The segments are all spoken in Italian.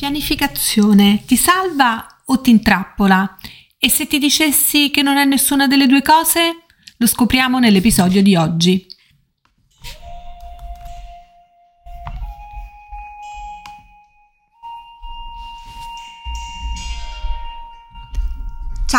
Pianificazione ti salva o ti intrappola? E se ti dicessi che non è nessuna delle due cose? Lo scopriamo nell'episodio di oggi.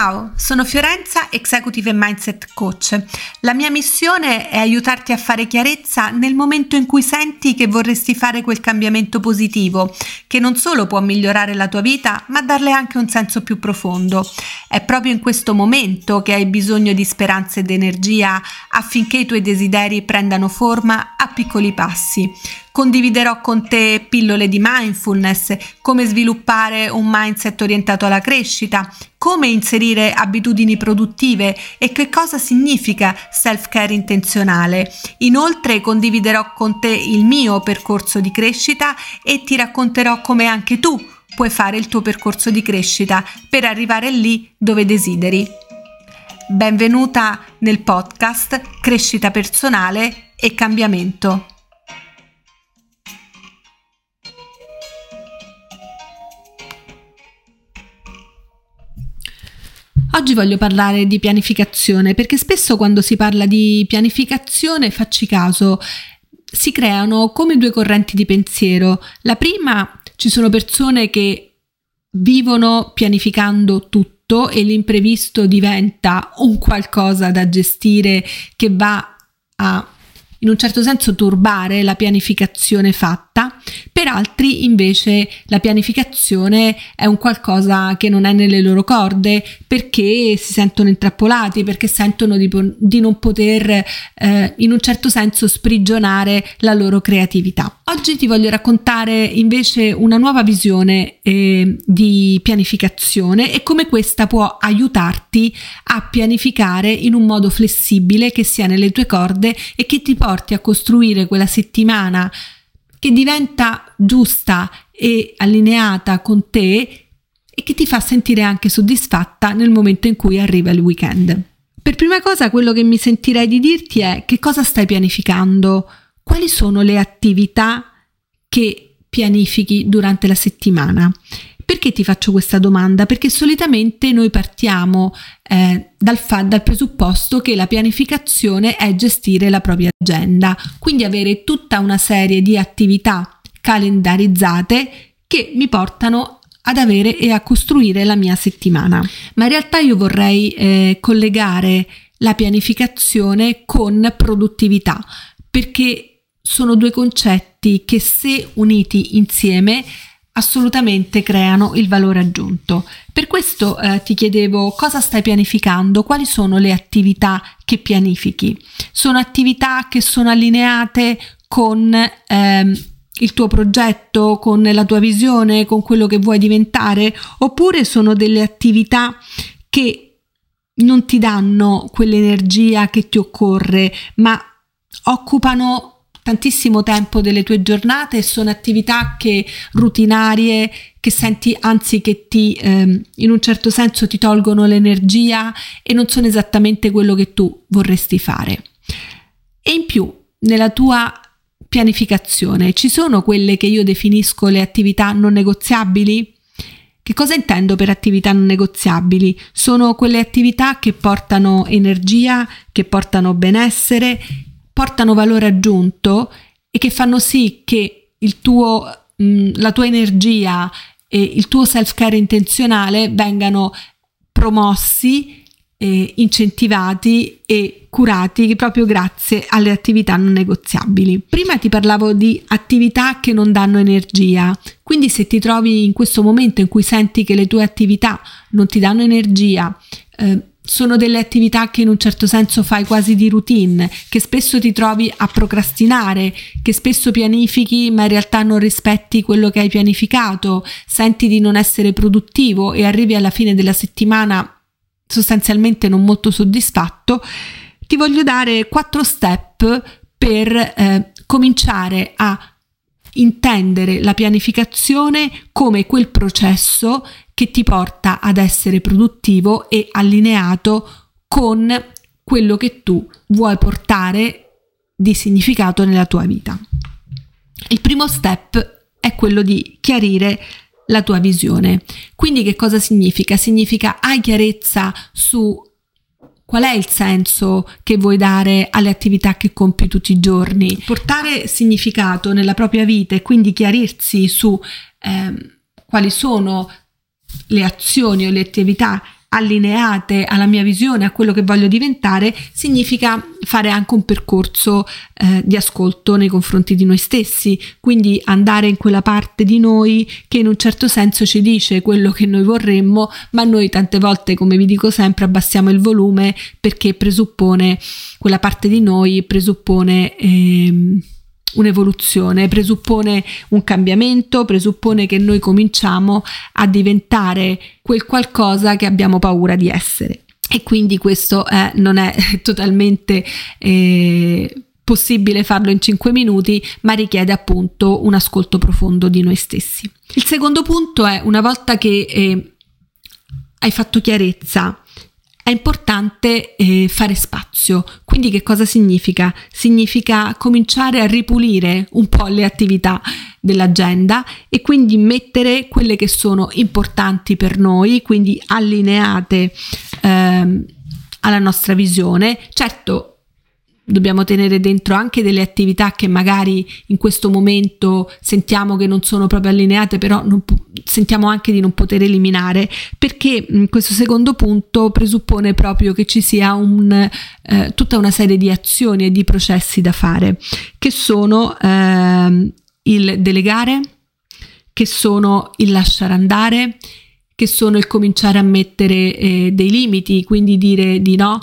Ciao, sono Fiorenza, Executive Mindset Coach. La mia missione è aiutarti a fare chiarezza nel momento in cui senti che vorresti fare quel cambiamento positivo, che non solo può migliorare la tua vita, ma darle anche un senso più profondo. È proprio in questo momento che hai bisogno di speranza ed energia affinché i tuoi desideri prendano forma piccoli passi. Condividerò con te pillole di mindfulness, come sviluppare un mindset orientato alla crescita, come inserire abitudini produttive e che cosa significa self-care intenzionale. Inoltre condividerò con te il mio percorso di crescita e ti racconterò come anche tu puoi fare il tuo percorso di crescita per arrivare lì dove desideri. Benvenuta nel podcast Crescita personale e cambiamento. Oggi voglio parlare di pianificazione perché spesso quando si parla di pianificazione, facci caso, si creano come due correnti di pensiero. La prima, ci sono persone che vivono pianificando tutto e l'imprevisto diventa un qualcosa da gestire che va a in un certo senso turbare la pianificazione fatta, per altri invece la pianificazione è un qualcosa che non è nelle loro corde perché si sentono intrappolati, perché sentono di, di non poter eh, in un certo senso sprigionare la loro creatività. Oggi ti voglio raccontare invece una nuova visione eh, di pianificazione e come questa può aiutarti a pianificare in un modo flessibile che sia nelle tue corde e che ti porti a costruire quella settimana che diventa giusta e allineata con te e che ti fa sentire anche soddisfatta nel momento in cui arriva il weekend. Per prima cosa quello che mi sentirei di dirti è che cosa stai pianificando quali sono le attività che pianifichi durante la settimana? Perché ti faccio questa domanda? Perché solitamente noi partiamo eh, dal, fa- dal presupposto che la pianificazione è gestire la propria agenda, quindi avere tutta una serie di attività calendarizzate che mi portano ad avere e a costruire la mia settimana. Ma in realtà io vorrei eh, collegare la pianificazione con produttività, perché sono due concetti che se uniti insieme assolutamente creano il valore aggiunto. Per questo eh, ti chiedevo cosa stai pianificando, quali sono le attività che pianifichi. Sono attività che sono allineate con ehm, il tuo progetto, con la tua visione, con quello che vuoi diventare, oppure sono delle attività che non ti danno quell'energia che ti occorre, ma occupano tantissimo tempo delle tue giornate e sono attività che rutinarie che senti anzi che ti ehm, in un certo senso ti tolgono l'energia e non sono esattamente quello che tu vorresti fare. E in più nella tua pianificazione ci sono quelle che io definisco le attività non negoziabili? Che cosa intendo per attività non negoziabili? Sono quelle attività che portano energia, che portano benessere, portano valore aggiunto e che fanno sì che tuo, mh, mm, la tua energia e il tuo self-care intenzionale vengano promossi, eh, incentivati e curati proprio grazie alle attività non negoziabili. Prima ti parlavo di attività che non danno energia, quindi se ti trovi in questo momento in cui senti che le tue attività non ti danno energia, eh, sono delle attività che in un certo senso fai quasi di routine, che spesso ti trovi a procrastinare, che spesso pianifichi ma in realtà non rispetti quello che hai pianificato, senti di non essere produttivo e arrivi alla fine della settimana sostanzialmente non molto soddisfatto, ti voglio dare quattro step per eh, cominciare a intendere la pianificazione come quel processo che ti porta ad essere produttivo e allineato con quello che tu vuoi portare di significato nella tua vita. Il primo step è quello di chiarire la tua visione. Quindi che cosa significa? Significa hai chiarezza su Qual è il senso che vuoi dare alle attività che compi tutti i giorni? Portare significato nella propria vita e quindi chiarirsi su eh, quali sono le azioni o le attività allineate alla mia visione, a quello che voglio diventare, significa fare anche un percorso eh, di ascolto nei confronti di noi stessi, quindi andare in quella parte di noi che in un certo senso ci dice quello che noi vorremmo, ma noi tante volte, come vi dico sempre, abbassiamo il volume perché presuppone, quella parte di noi presuppone... Eh, un'evoluzione, presuppone un cambiamento, presuppone che noi cominciamo a diventare quel qualcosa che abbiamo paura di essere. E quindi questo è, non è totalmente eh, possibile farlo in 5 minuti, ma richiede appunto un ascolto profondo di noi stessi. Il secondo punto è una volta che eh, hai fatto chiarezza è importante eh, fare spazio. Quindi che cosa significa? Significa cominciare a ripulire un po' le attività dell'agenda e quindi mettere quelle che sono importanti per noi, quindi allineate ehm, alla nostra visione. Certo, dobbiamo tenere dentro anche delle attività che magari in questo momento sentiamo che non sono proprio allineate, però po- sentiamo anche di non poter eliminare, perché mh, questo secondo punto presuppone proprio che ci sia un, eh, tutta una serie di azioni e di processi da fare, che sono eh, il delegare, che sono il lasciare andare, che sono il cominciare a mettere eh, dei limiti, quindi dire di no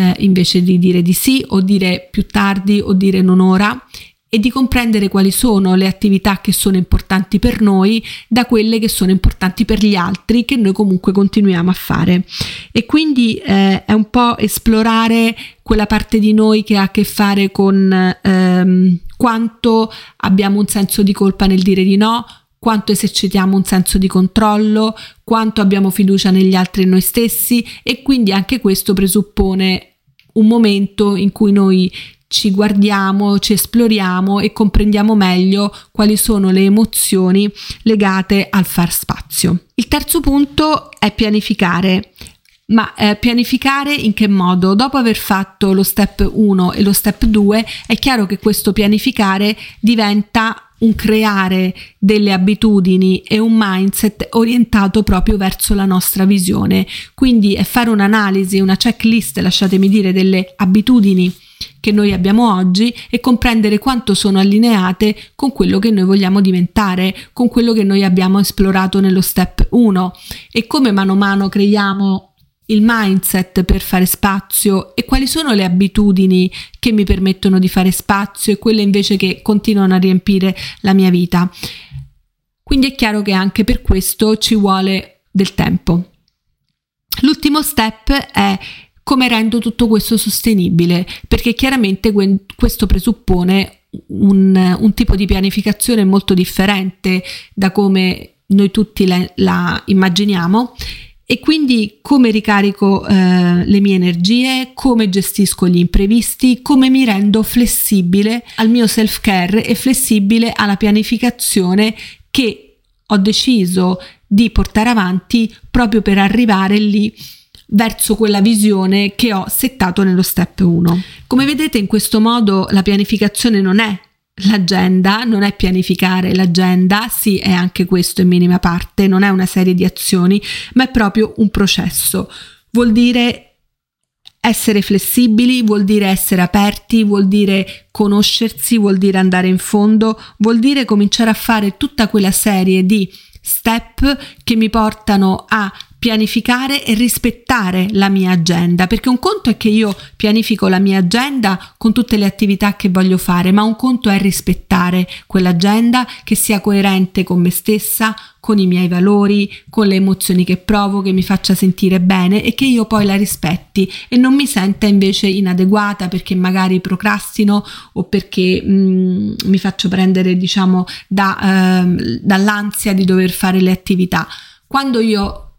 eh, invece di dire di sì o dire più tardi o dire non ora e di comprendere quali sono le attività che sono importanti per noi da quelle che sono importanti per gli altri che noi comunque continuiamo a fare. E quindi eh, è un po' esplorare quella parte di noi che ha a che fare con ehm, quanto abbiamo un senso di colpa nel dire di no, quanto esercitiamo un senso di controllo, quanto abbiamo fiducia negli altri e noi stessi e quindi anche questo presuppone un momento in cui noi ci guardiamo, ci esploriamo e comprendiamo meglio quali sono le emozioni legate al far spazio. Il terzo punto è pianificare. Ma eh, pianificare in che modo? Dopo aver fatto lo step 1 e lo step 2, è chiaro che questo pianificare diventa un creare delle abitudini e un mindset orientato proprio verso la nostra visione. Quindi è fare un'analisi, una checklist, lasciatemi dire, delle abitudini che noi abbiamo oggi e comprendere quanto sono allineate con quello che noi vogliamo diventare, con quello che noi abbiamo esplorato nello step 1 e come mano a mano creiamo il mindset per fare spazio e quali sono le abitudini che mi permettono di fare spazio e quelle invece che continuano a riempire la mia vita. Quindi è chiaro che anche per questo ci vuole del tempo. L'ultimo step è come rendo tutto questo sostenibile, perché chiaramente questo presuppone un, un tipo di pianificazione molto differente da come noi tutti la, la immaginiamo e quindi come ricarico eh, le mie energie, come gestisco gli imprevisti, come mi rendo flessibile al mio self care e flessibile alla pianificazione che ho deciso di portare avanti proprio per arrivare lì verso quella visione che ho settato nello step 1. Come vedete in questo modo la pianificazione non è L'agenda non è pianificare l'agenda, sì è anche questo in minima parte, non è una serie di azioni, ma è proprio un processo. Vuol dire essere flessibili, vuol dire essere aperti, vuol dire conoscersi, vuol dire andare in fondo, vuol dire cominciare a fare tutta quella serie di step che mi portano a pianificare e rispettare la mia agenda, perché un conto è che io pianifico la mia agenda con tutte le attività che voglio fare, ma un conto è rispettare quell'agenda che sia coerente con me stessa, con i miei valori, con le emozioni che provo, che mi faccia sentire bene e che io poi la rispetti e non mi senta invece inadeguata perché magari procrastino o perché mh, mm, mi faccio prendere diciamo da, eh, dall'ansia di dover fare le attività. Quando io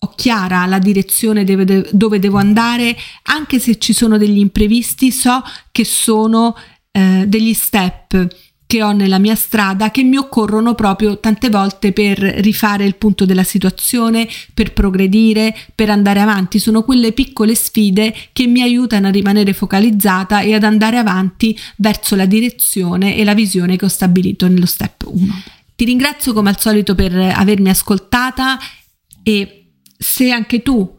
ho chiara la direzione dove, dove, devo andare, anche se ci sono degli imprevisti, so che sono eh, degli step che ho nella mia strada che mi occorrono proprio tante volte per rifare il punto della situazione, per progredire, per andare avanti. Sono quelle piccole sfide che mi aiutano a rimanere focalizzata e ad andare avanti verso la direzione e la visione che ho stabilito nello step 1. Ti ringrazio come al solito per avermi ascoltata e se anche tu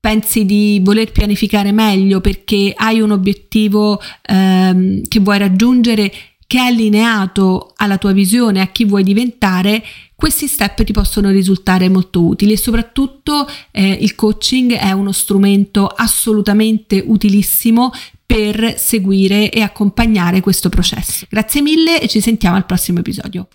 pensi di voler pianificare meglio perché hai un obiettivo ehm, che vuoi raggiungere, che è allineato alla tua visione, a chi vuoi diventare, questi step ti possono risultare molto utili e soprattutto eh, il coaching è uno strumento assolutamente utilissimo per seguire e accompagnare questo processo. Grazie mille e ci sentiamo al prossimo episodio.